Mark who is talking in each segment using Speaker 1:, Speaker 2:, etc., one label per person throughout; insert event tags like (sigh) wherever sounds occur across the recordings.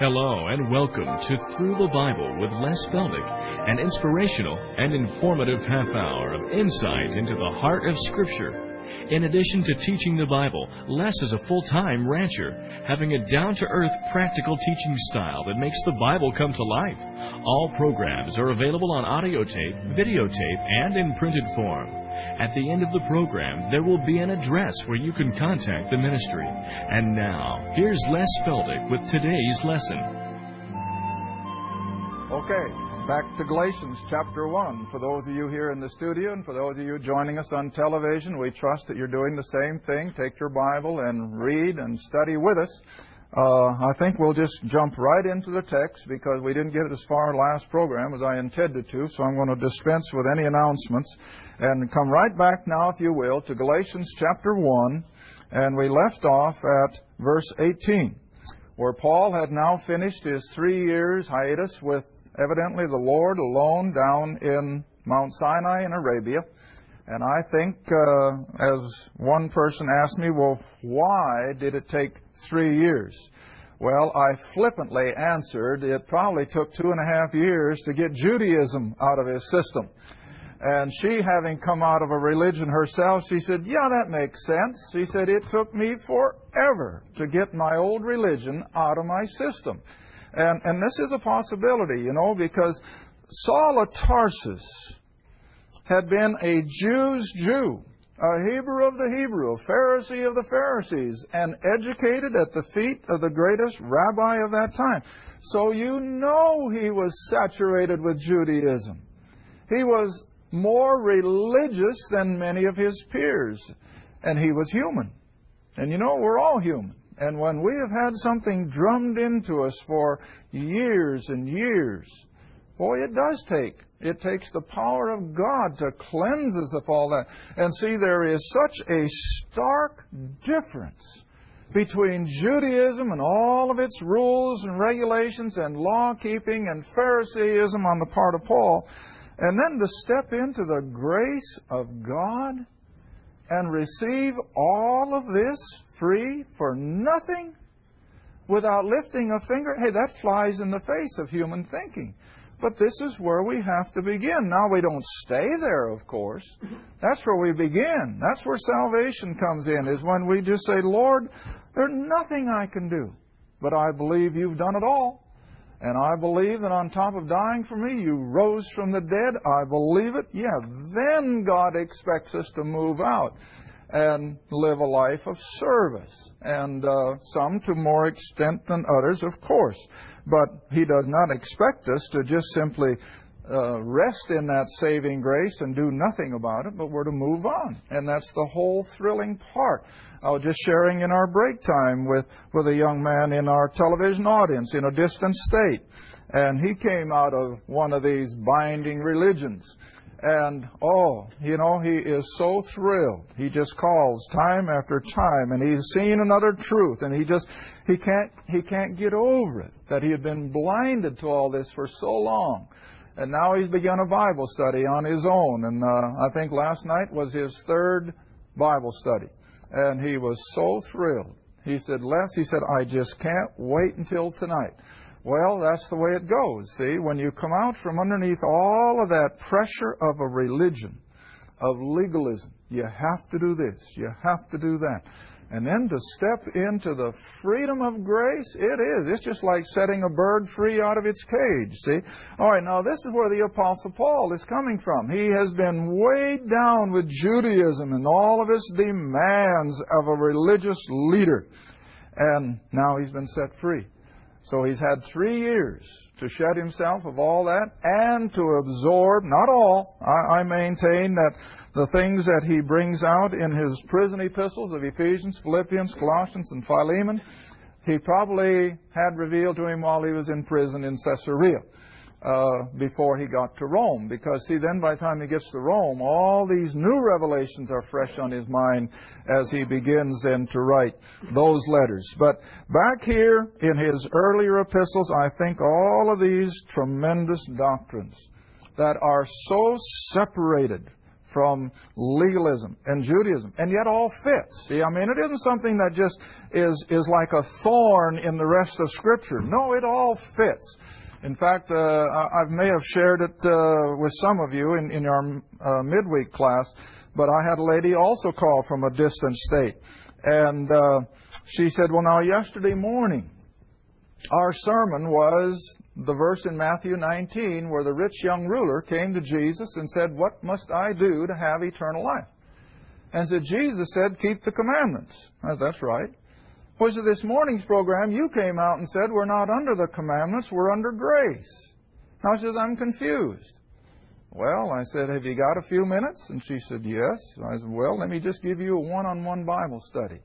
Speaker 1: Hello and welcome to Through the Bible with Les Feldick, an inspirational and informative half hour of insight into the heart of Scripture. In addition to teaching the Bible, Les is a full time rancher, having a down to earth, practical teaching style that makes the Bible come to life. All programs are available on audio tape, videotape, and in printed form. At the end of the program, there will be an address where you can contact the ministry. And now, here's Les Feldick with today's lesson.
Speaker 2: Okay, back to Galatians chapter 1. For those of you here in the studio and for those of you joining us on television, we trust that you're doing the same thing. Take your Bible and read and study with us. Uh, I think we'll just jump right into the text because we didn't get as far last program as I intended to, so I'm going to dispense with any announcements and come right back now, if you will, to Galatians chapter 1, and we left off at verse 18, where Paul had now finished his three years hiatus with evidently the Lord alone down in Mount Sinai in Arabia. And I think, uh, as one person asked me, well, why did it take three years? Well, I flippantly answered it probably took two and a half years to get Judaism out of his system. And she, having come out of a religion herself, she said, Yeah, that makes sense. She said, It took me forever to get my old religion out of my system. And, and this is a possibility, you know, because Saul of Tarsus had been a Jew's Jew, a Hebrew of the Hebrew, a Pharisee of the Pharisees, and educated at the feet of the greatest rabbi of that time. So you know he was saturated with Judaism. He was more religious than many of his peers, and he was human. And you know, we're all human. And when we have had something drummed into us for years and years, boy, it does take. It takes the power of God to cleanse us of all that. And see, there is such a stark difference between Judaism and all of its rules and regulations and law keeping and Phariseeism on the part of Paul, and then to step into the grace of God and receive all of this free for nothing without lifting a finger, hey, that flies in the face of human thinking. But this is where we have to begin. Now, we don't stay there, of course. That's where we begin. That's where salvation comes in, is when we just say, Lord, there's nothing I can do, but I believe you've done it all. And I believe that on top of dying for me, you rose from the dead. I believe it. Yeah, then God expects us to move out and live a life of service. And uh, some to more extent than others, of course. But He does not expect us to just simply Uh, rest in that saving grace and do nothing about it, but we're to move on. And that's the whole thrilling part. I was just sharing in our break time with, with a young man in our television audience in a distant state. And he came out of one of these binding religions. And oh, you know, he is so thrilled. He just calls time after time and he's seen another truth and he just he can't he can't get over it that he had been blinded to all this for so long. And now he's begun a Bible study on his own. And uh, I think last night was his third Bible study. And he was so thrilled. He said, Les, he said, I just can't wait until tonight. Well, that's the way it goes. See, when you come out from underneath all of that pressure of a religion, of legalism, you have to do this, you have to do that. And then to step into the freedom of grace, it is. It's just like setting a bird free out of its cage, see? All right, now this is where the Apostle Paul is coming from. He has been weighed down with Judaism and all of its demands of a religious leader. And now he's been set free. So he's had three years to shed himself of all that and to absorb, not all, I, I, maintain that the things that he brings out in his prison epistles of Ephesians, Philippians, Colossians, and Philemon, he probably had revealed to him while he was in prison in Caesarea Uh, before he got to Rome. Because, see, then by the time he gets to Rome, all these new revelations are fresh on his mind as he begins then to write those letters. But back here in his earlier epistles, I think all of these tremendous doctrines that are so separated from legalism and Judaism, and yet all fits. See, I mean, it isn't something that just is, is like a thorn in the rest of Scripture. No, it all fits. In fact, uh, I may have shared it uh, with some of you in, our uh, midweek class, but I had a lady also call from a distant state. And uh, she said, Well, now, yesterday morning, our sermon was the verse in Matthew 19 where the rich young ruler came to Jesus and said, What must I do to have eternal life? And said, Jesus said, Keep the commandments. Said, That's right. Was it this morning's program, you came out and said, We're not under the commandments, we're under grace. Now she I'm confused. Well, I said, Have you got a few minutes? And she said, Yes. I said, Well, let me just give you a one on one Bible study.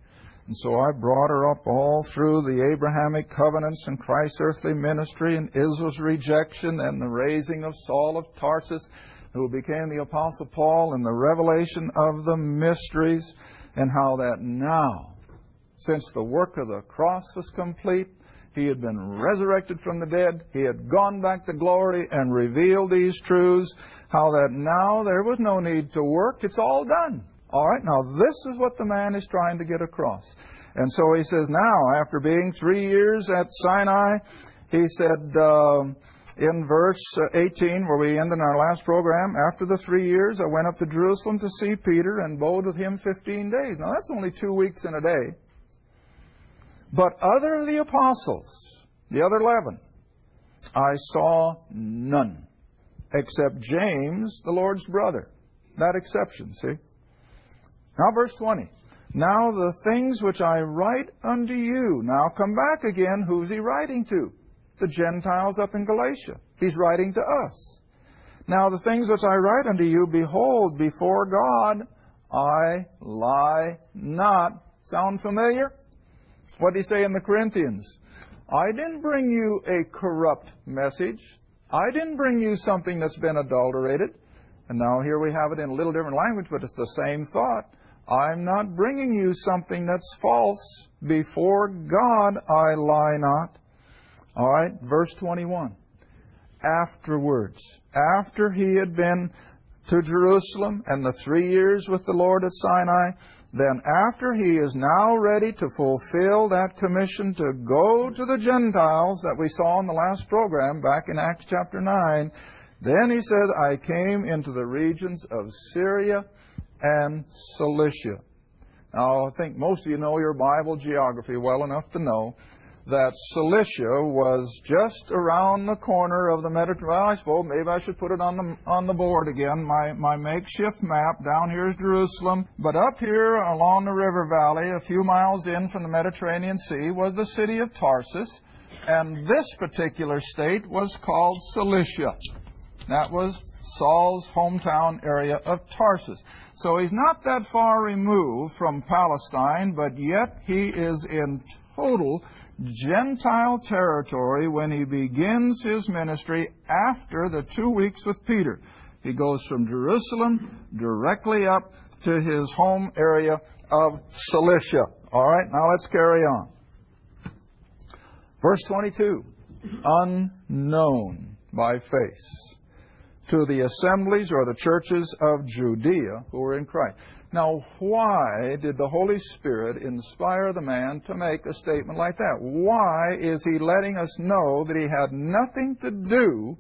Speaker 2: And so I brought her up all through the Abrahamic covenants and Christ's earthly ministry and Israel's rejection and the raising of Saul of Tarsus, who became the Apostle Paul, and the revelation of the mysteries, and how that now since the work of the cross was complete, he had been resurrected from the dead. He had gone back to glory and revealed these truths. How that now there was no need to work. It's all done. All right, now this is what the man is trying to get across. And so he says, now, after being three years at Sinai, he said uh, in verse 18, where we end in our last program, after the three years, I went up to Jerusalem to see Peter and abode with him 15 days. Now, that's only two weeks in a day. But other of the apostles, the other eleven, I saw none, except James, the Lord's brother. That exception, see? Now, verse 20. Now the things which I write unto you. Now come back again. Who's he writing to? The Gentiles up in Galatia. He's writing to us. Now the things which I write unto you, behold, before God I lie not. Sound familiar? What did he say in the Corinthians? I didn't bring you a corrupt message. I didn't bring you something that's been adulterated. And now here we have it in a little different language, but it's the same thought. I'm not bringing you something that's false. Before God I lie not. All right, verse 21. Afterwards, after he had been to Jerusalem and the three years with the Lord at Sinai, then after he is now ready to fulfill that commission to go to the Gentiles that we saw in the last program back in Acts chapter 9, then he said, I came into the regions of Syria and Cilicia. Now, I think most of you know your Bible geography well enough to know that Cilicia was just around the corner of the Mediterranean. Well, I suppose maybe I should put it on the on the board again. My my makeshift map down here is Jerusalem, but up here along the river valley, a few miles in from the Mediterranean Sea, was the city of Tarsus, and this particular state was called Cilicia. That was Saul's hometown area of Tarsus. So he's not that far removed from Palestine, but yet he is in total Gentile territory when he begins his ministry after the two weeks with Peter. He goes from Jerusalem directly up to his home area of Cilicia. All right, now let's carry on. Verse 22 Unknown by face to the assemblies or the churches of Judea who are in Christ. Now, why did the Holy Spirit inspire the man to make a statement like that? Why is he letting us know that he had nothing to do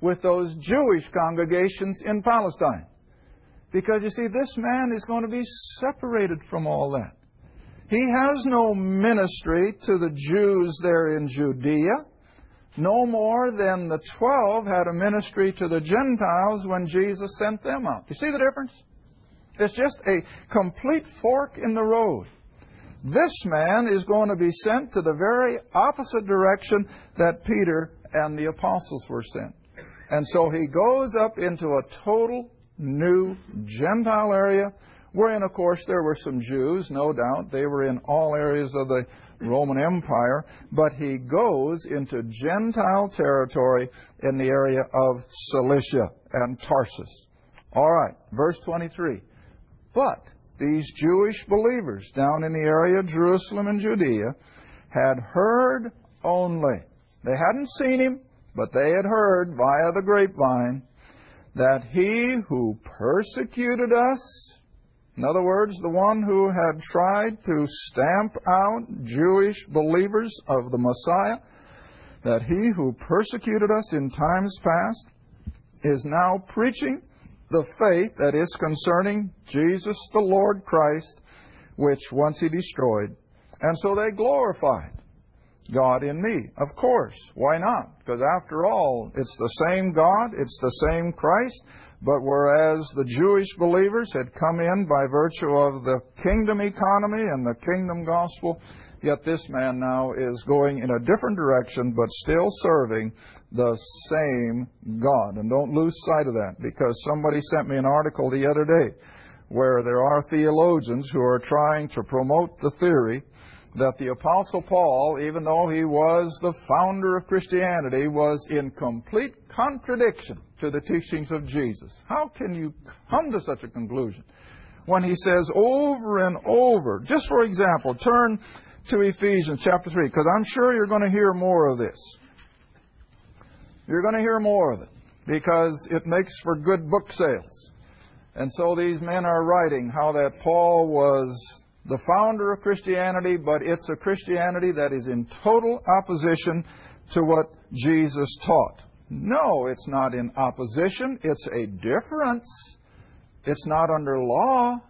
Speaker 2: with those Jewish congregations in Palestine? Because you see, this man is going to be separated from all that. He has no ministry to the Jews there in Judea, no more than the twelve had a ministry to the Gentiles when Jesus sent them out. Do You see the difference? It's just a complete fork in the road. This man is going to be sent to the very opposite direction that Peter and the apostles were sent. And so he goes up into a total new Gentile area, wherein, of course, there were some Jews, no doubt. They were in all areas of the Roman Empire. But he goes into Gentile territory in the area of Cilicia and Tarsus. All right, verse 23. But these Jewish believers down in the area of Jerusalem and Judea had heard only. They hadn't seen him, but they had heard via the grapevine that he who persecuted us, in other words, the one who had tried to stamp out Jewish believers of the Messiah, that he who persecuted us in times past is now preaching the faith that is concerning Jesus the Lord Christ, which once he destroyed. And so they glorified God in me. Of course. Why not? Because after all, it's the same God, it's the same Christ, but whereas the Jewish believers had come in by virtue of the kingdom economy and the kingdom gospel, yet this man now is going in a different direction, but still serving the same God. And don't lose sight of that, because somebody sent me an article the other day where there are theologians who are trying to promote the theory that the Apostle Paul, even though he was the founder of Christianity, was in complete contradiction to the teachings of Jesus. How can you come to such a conclusion? When he says over and over, just for example, turn to Ephesians chapter 3, because I'm sure you're going to hear more of this. You're going to hear more of it, because it makes for good book sales. And so these men are writing how that Paul was the founder of Christianity, but it's a Christianity that is in total opposition to what Jesus taught. No, it's not in opposition. It's a difference. It's not under law.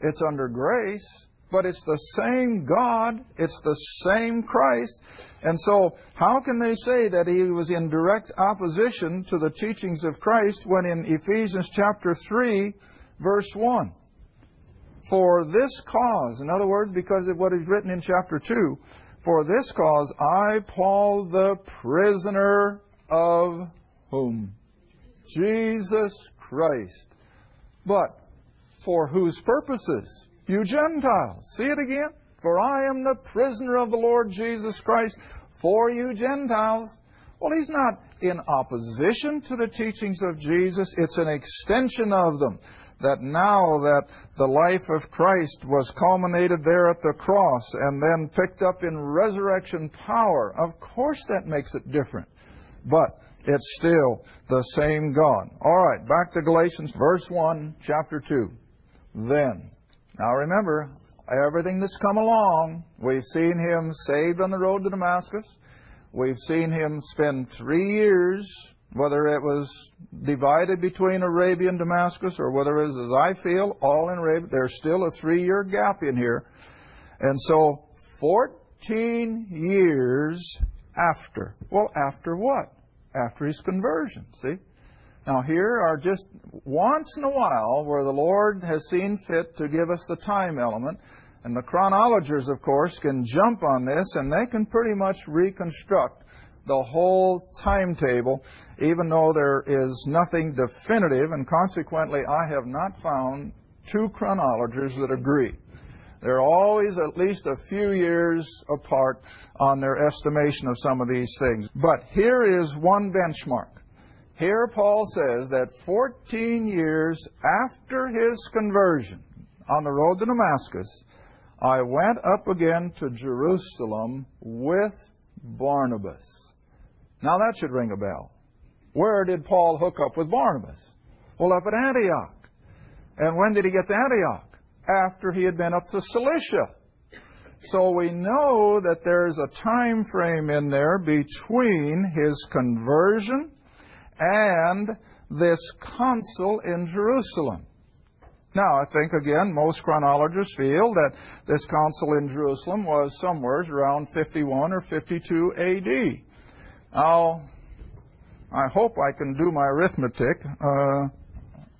Speaker 2: It's under grace. But it's the same God. It's the same Christ. And so, how can they say that he was in direct opposition to the teachings of Christ when in Ephesians chapter 3, verse 1? For this cause, in other words, because of what is written in chapter 2, for this cause I, Paul, the prisoner of whom? Jesus Christ. But for whose purposes? You Gentiles. See it again? For I am the prisoner of the Lord Jesus Christ for you Gentiles. Well, he's not in opposition to the teachings of Jesus, it's an extension of them that now that the life of Christ was culminated there at the cross and then picked up in resurrection power, of course that makes it different. But it's still the same God. All right, back to Galatians, verse 1, chapter 2. Then. Now remember, everything that's come along, we've seen him saved on the road to Damascus. We've seen him spend three years whether it was divided between Arabia and Damascus or whether it was, as I feel, all in Arabia, there's still a three year gap in here. And so, 14 years after. Well, after what? After his conversion, see? Now, here are just once in a while where the Lord has seen fit to give us the time element. And the chronologers, of course, can jump on this and they can pretty much reconstruct the whole timetable, even though there is nothing definitive, and consequently, I have not found two chronologists that agree. They're always at least a few years apart on their estimation of some of these things. But here is one benchmark. Here Paul says that 14 years after his conversion on the road to Damascus, I went up again to Jerusalem with Barnabas. Now that should ring a bell. Where did Paul hook up with Barnabas? Well, up at Antioch. And when did he get to Antioch? After he had been up to Cilicia. So we know that there's a time frame in there between his conversion and this consul in Jerusalem. Now, I think again, most chronologists feel that this consul in Jerusalem was somewhere around 51 or 52 AD. Now, I hope I can do my arithmetic. Uh,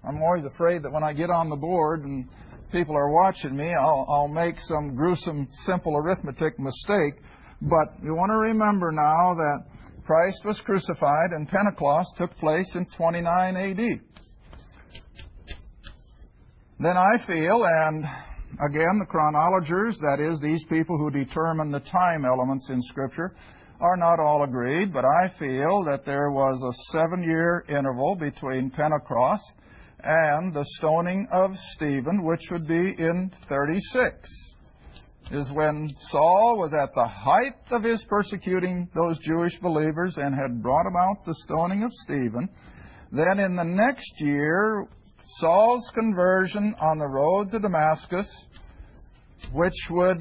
Speaker 2: I'm always afraid that when I get on the board and people are watching me, I'll, I'll make some gruesome, simple arithmetic mistake. But you want to remember now that Christ was crucified and Pentecost took place in 29 AD. Then I feel, and again, the chronologers, that is, these people who determine the time elements in Scripture, are not all agreed, but I feel that there was a seven year interval between Pentecost and the stoning of Stephen, which would be in 36, is when Saul was at the height of his persecuting those Jewish believers and had brought about the stoning of Stephen. Then in the next year, Saul's conversion on the road to Damascus, which would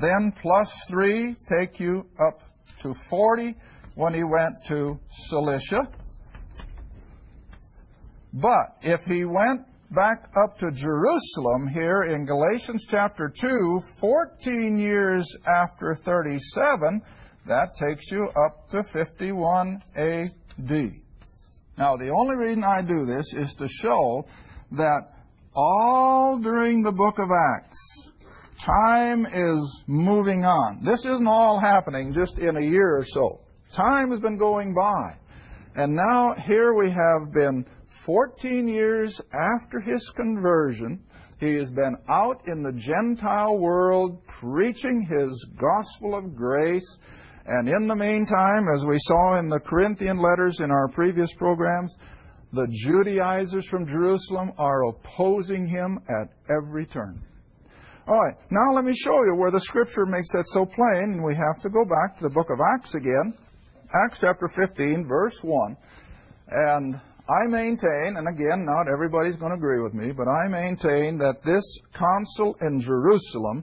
Speaker 2: then plus three take you up to 40 when he went to Cilicia. But if he went back up to Jerusalem here in Galatians chapter 2, 14 years after 37, that takes you up to 51 AD. Now, the only reason I do this is to show that all during the book of Acts, time is moving on. This isn't all happening just in a year or so. Time has been going by. And now here we have been 14 years after his conversion. He has been out in the Gentile world preaching his gospel of grace. And in the meantime, as we saw in the Corinthian letters in our previous programs, the Judaizers from Jerusalem are opposing him at every turn. All right, now let me show you where the scripture makes that so plain, and we have to go back to the book of Acts again. Acts chapter 15, verse 1. And I maintain, and again, not everybody's going to agree with me, but I maintain that this council in Jerusalem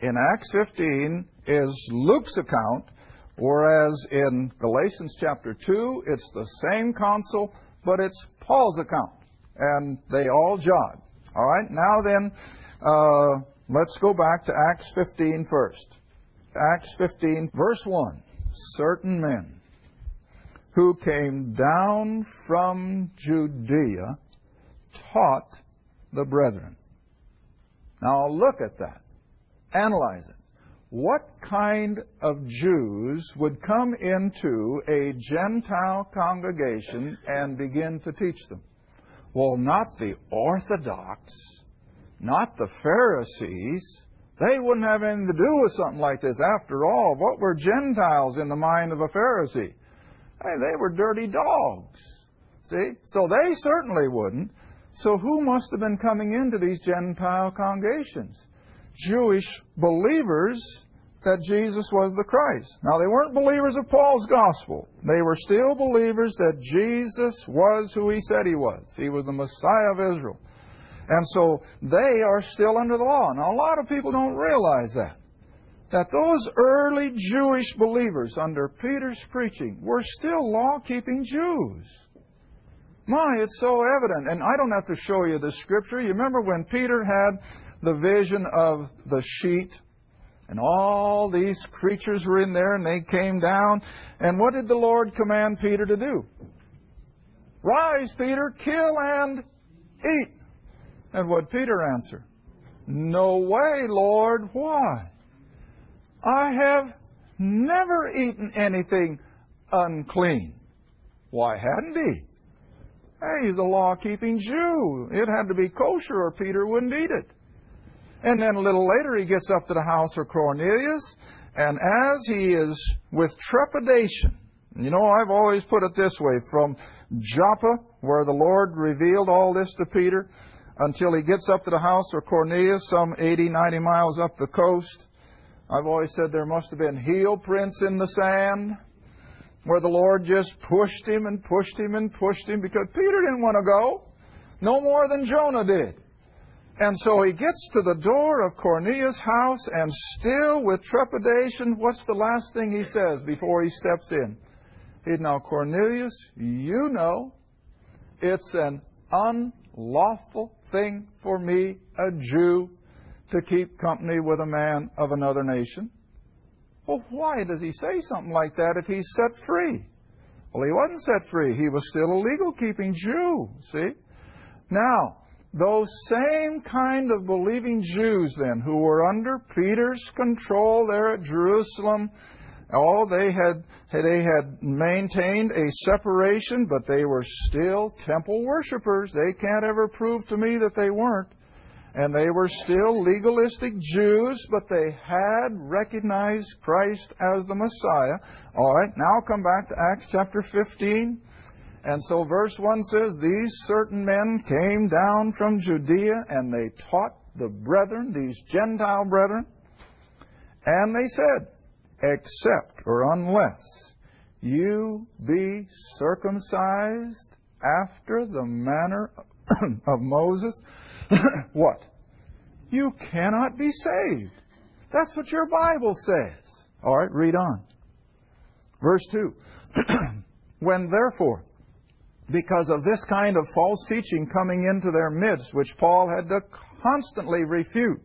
Speaker 2: in Acts 15 is Luke's account, whereas in Galatians chapter 2, it's the same council, but it's Paul's account. And they all jog. All right, now then, uh, Let's go back to Acts 15 first. Acts 15, verse 1. Certain men who came down from Judea taught the brethren. Now look at that. Analyze it. What kind of Jews would come into a Gentile congregation and begin to teach them? Well, not the Orthodox not the Pharisees. They wouldn't have anything to do with something like this. After all, what were Gentiles in the mind of a Pharisee? Hey, they were dirty dogs. See? So they certainly wouldn't. So who must have been coming into these Gentile congregations? Jewish believers that Jesus was the Christ. Now, they weren't believers of Paul's gospel. They were still believers that Jesus was who he said he was. He was the Messiah of Israel. And so they are still under the law. Now, a lot of people don't realize that. That those early Jewish believers under Peter's preaching were still law keeping Jews. My, it's so evident. And I don't have to show you the scripture. You remember when Peter had the vision of the sheet and all these creatures were in there and they came down. And what did the Lord command Peter to do? Rise, Peter, kill and eat. And what Peter answer? No way, Lord. Why? I have never eaten anything unclean. Why hadn't he? Hey, he's a law keeping Jew. It had to be kosher or Peter wouldn't eat it. And then a little later he gets up to the house of Cornelius, and as he is with trepidation, you know, I've always put it this way from Joppa, where the Lord revealed all this to Peter, until he gets up to the house of Cornelius, some 80, 90 miles up the coast. I've always said there must have been heel prints in the sand where the Lord just pushed him and pushed him and pushed him because Peter didn't want to go no more than Jonah did. And so he gets to the door of Cornelius' house and still with trepidation, what's the last thing he says before he steps in? He now, Cornelius, you know it's an unlawful thing for me, a Jew, to keep company with a man of another nation? Well, why does he say something like that if he's set free? Well, he wasn't set free. He was still a legal keeping Jew, see? Now, those same kind of believing Jews then who were under Peter's control there at Jerusalem, oh, they had they had maintained a separation, but they were still temple worshippers. They can't ever prove to me that they weren't. And they were still legalistic Jews, but they had recognized Christ as the Messiah. All right, now come back to Acts chapter 15. And so verse 1 says, These certain men came down from Judea, and they taught the brethren, these Gentile brethren, and they said, Except or unless you be circumcised after the manner of Moses, (coughs) what? You cannot be saved. That's what your Bible says. All right, read on. Verse 2. (coughs) when therefore because of this kind of false teaching coming into their midst, which Paul had to constantly refute.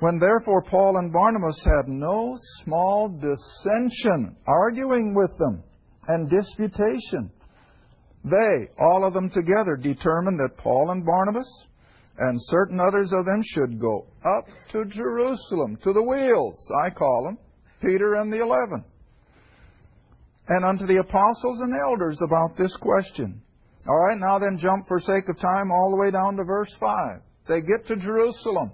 Speaker 2: When therefore Paul and Barnabas had no small dissension, arguing with them, and disputation, they, all of them together, determined that Paul and Barnabas and certain others of them should go up to Jerusalem, to the wheels, I call them, Peter and the eleven and unto the apostles and elders about this question. All right, now then jump for sake of time all the way down to verse 5. They get to Jerusalem.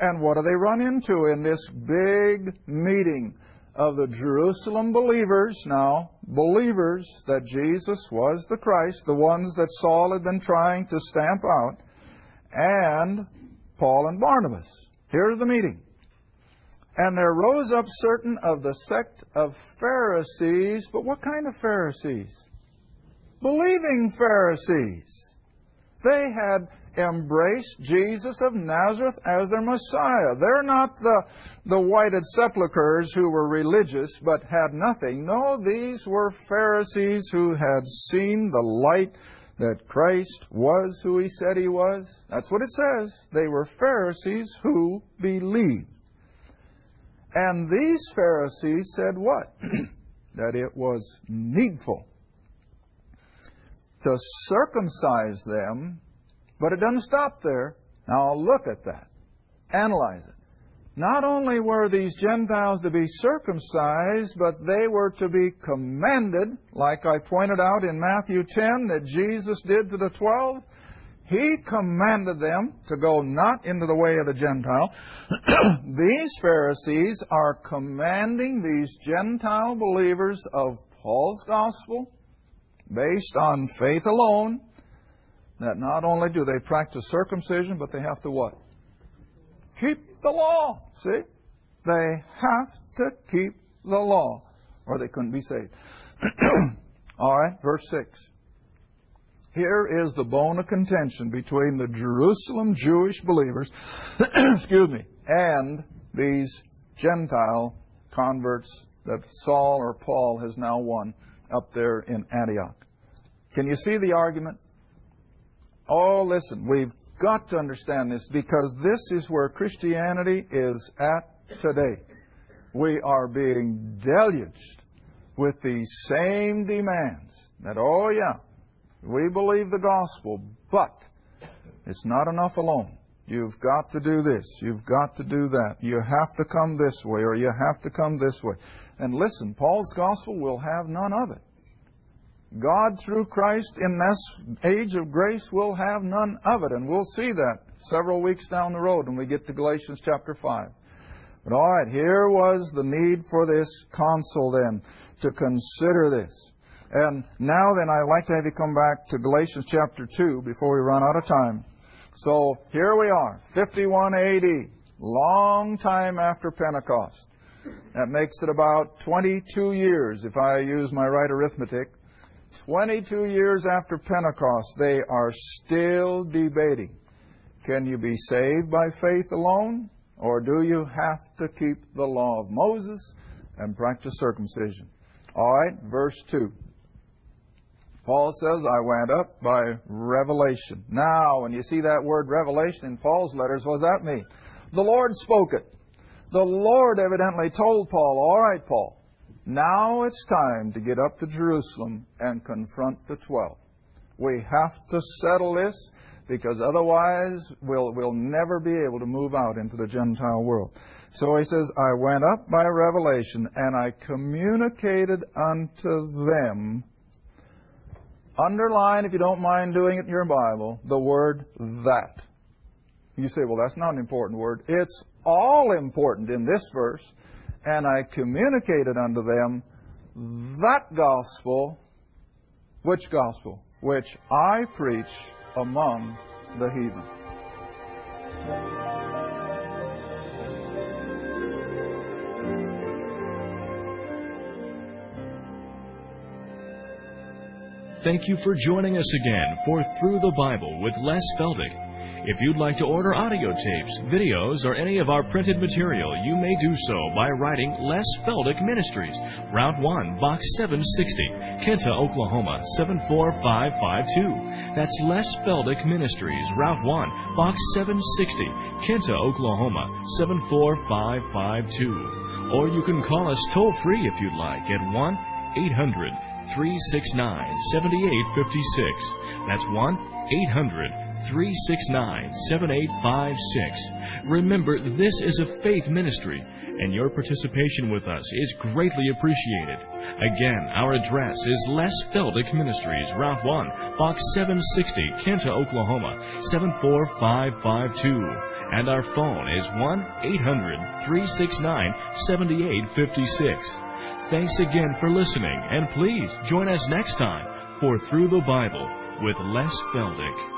Speaker 2: And what do they run into in this big meeting of the Jerusalem believers? Now, believers that Jesus was the Christ, the ones that Saul had been trying to stamp out, and Paul and Barnabas. Here's the meeting. And there rose up certain of the sect of Pharisees, but what kind of Pharisees? Believing Pharisees. They had embraced Jesus of Nazareth as their Messiah. They're not the, the whited sepulchres who were religious but had nothing. No, these were Pharisees who had seen the light that Christ was who he said he was. That's what it says. They were Pharisees who believed. And these Pharisees said what? (clears throat) that it was needful to circumcise them, but it doesn't stop there. Now look at that. Analyze it. Not only were these Gentiles to be circumcised, but they were to be commanded, like I pointed out in Matthew 10 that Jesus did to the twelve. He commanded them to go not into the way of the Gentile. (clears throat) these Pharisees are commanding these Gentile believers of Paul's gospel, based on faith alone, that not only do they practice circumcision, but they have to what? Keep the law. See? They have to keep the law, or they couldn't be saved. (clears throat) All right, verse 6. Here is the bone of contention between the Jerusalem Jewish believers, (clears throat) excuse me, and these Gentile converts that Saul or Paul has now won up there in Antioch. Can you see the argument? Oh, listen, we've got to understand this because this is where Christianity is at today. We are being deluged with these same demands that, oh, yeah, we believe the gospel, but it's not enough alone. You've got to do this. You've got to do that. You have to come this way or you have to come this way. And listen, Paul's gospel will have none of it. God, through Christ, in this age of grace, will have none of it. And we'll see that several weeks down the road when we get to Galatians chapter 5. But all right, here was the need for this consul then to consider this. And now then, I'd like to have you come back to Galatians chapter 2 before we run out of time. So here we are, 51 AD, long time after Pentecost. That makes it about 22 years, if I use my right arithmetic. 22 years after Pentecost, they are still debating. Can you be saved by faith alone? Or do you have to keep the law of Moses and practice circumcision? All right, verse 2. Paul says, I went up by revelation. Now, when you see that word revelation in Paul's letters, what does that mean? The Lord spoke it. The Lord evidently told Paul, All right, Paul, now it's time to get up to Jerusalem and confront the twelve. We have to settle this. because otherwise we'll, we'll never be able to move out into the Gentile world. So he says, I went up by revelation and I communicated unto them. Underline, if you don't mind doing it in your Bible, the word that. You say, well, that's not an important word. It's all important in this verse. And I communicated unto them that gospel. Which gospel? Which I preach among the heathen.
Speaker 1: Thank you for joining us again for Through the Bible with Les Feldick. If you'd like to order audio tapes, videos, or any of our printed material, you may do so by writing Les Feldick Ministries, Route 1, Box 760, Kinta, Oklahoma 74552. That's Les Feldick Ministries, Route 1, Box 760, Kinta, Oklahoma 74552. Or you can call us toll free if you'd like at 1 800 369 7856. That's 1 800 369 7856. Remember, this is a faith ministry, and your participation with us is greatly appreciated. Again, our address is Les Feldick Ministries, Route 1, Box 760, Kinta, Oklahoma 74552. And our phone is 1 800 369 7856. Thanks again for listening, and please join us next time for Through the Bible with Les Feldick.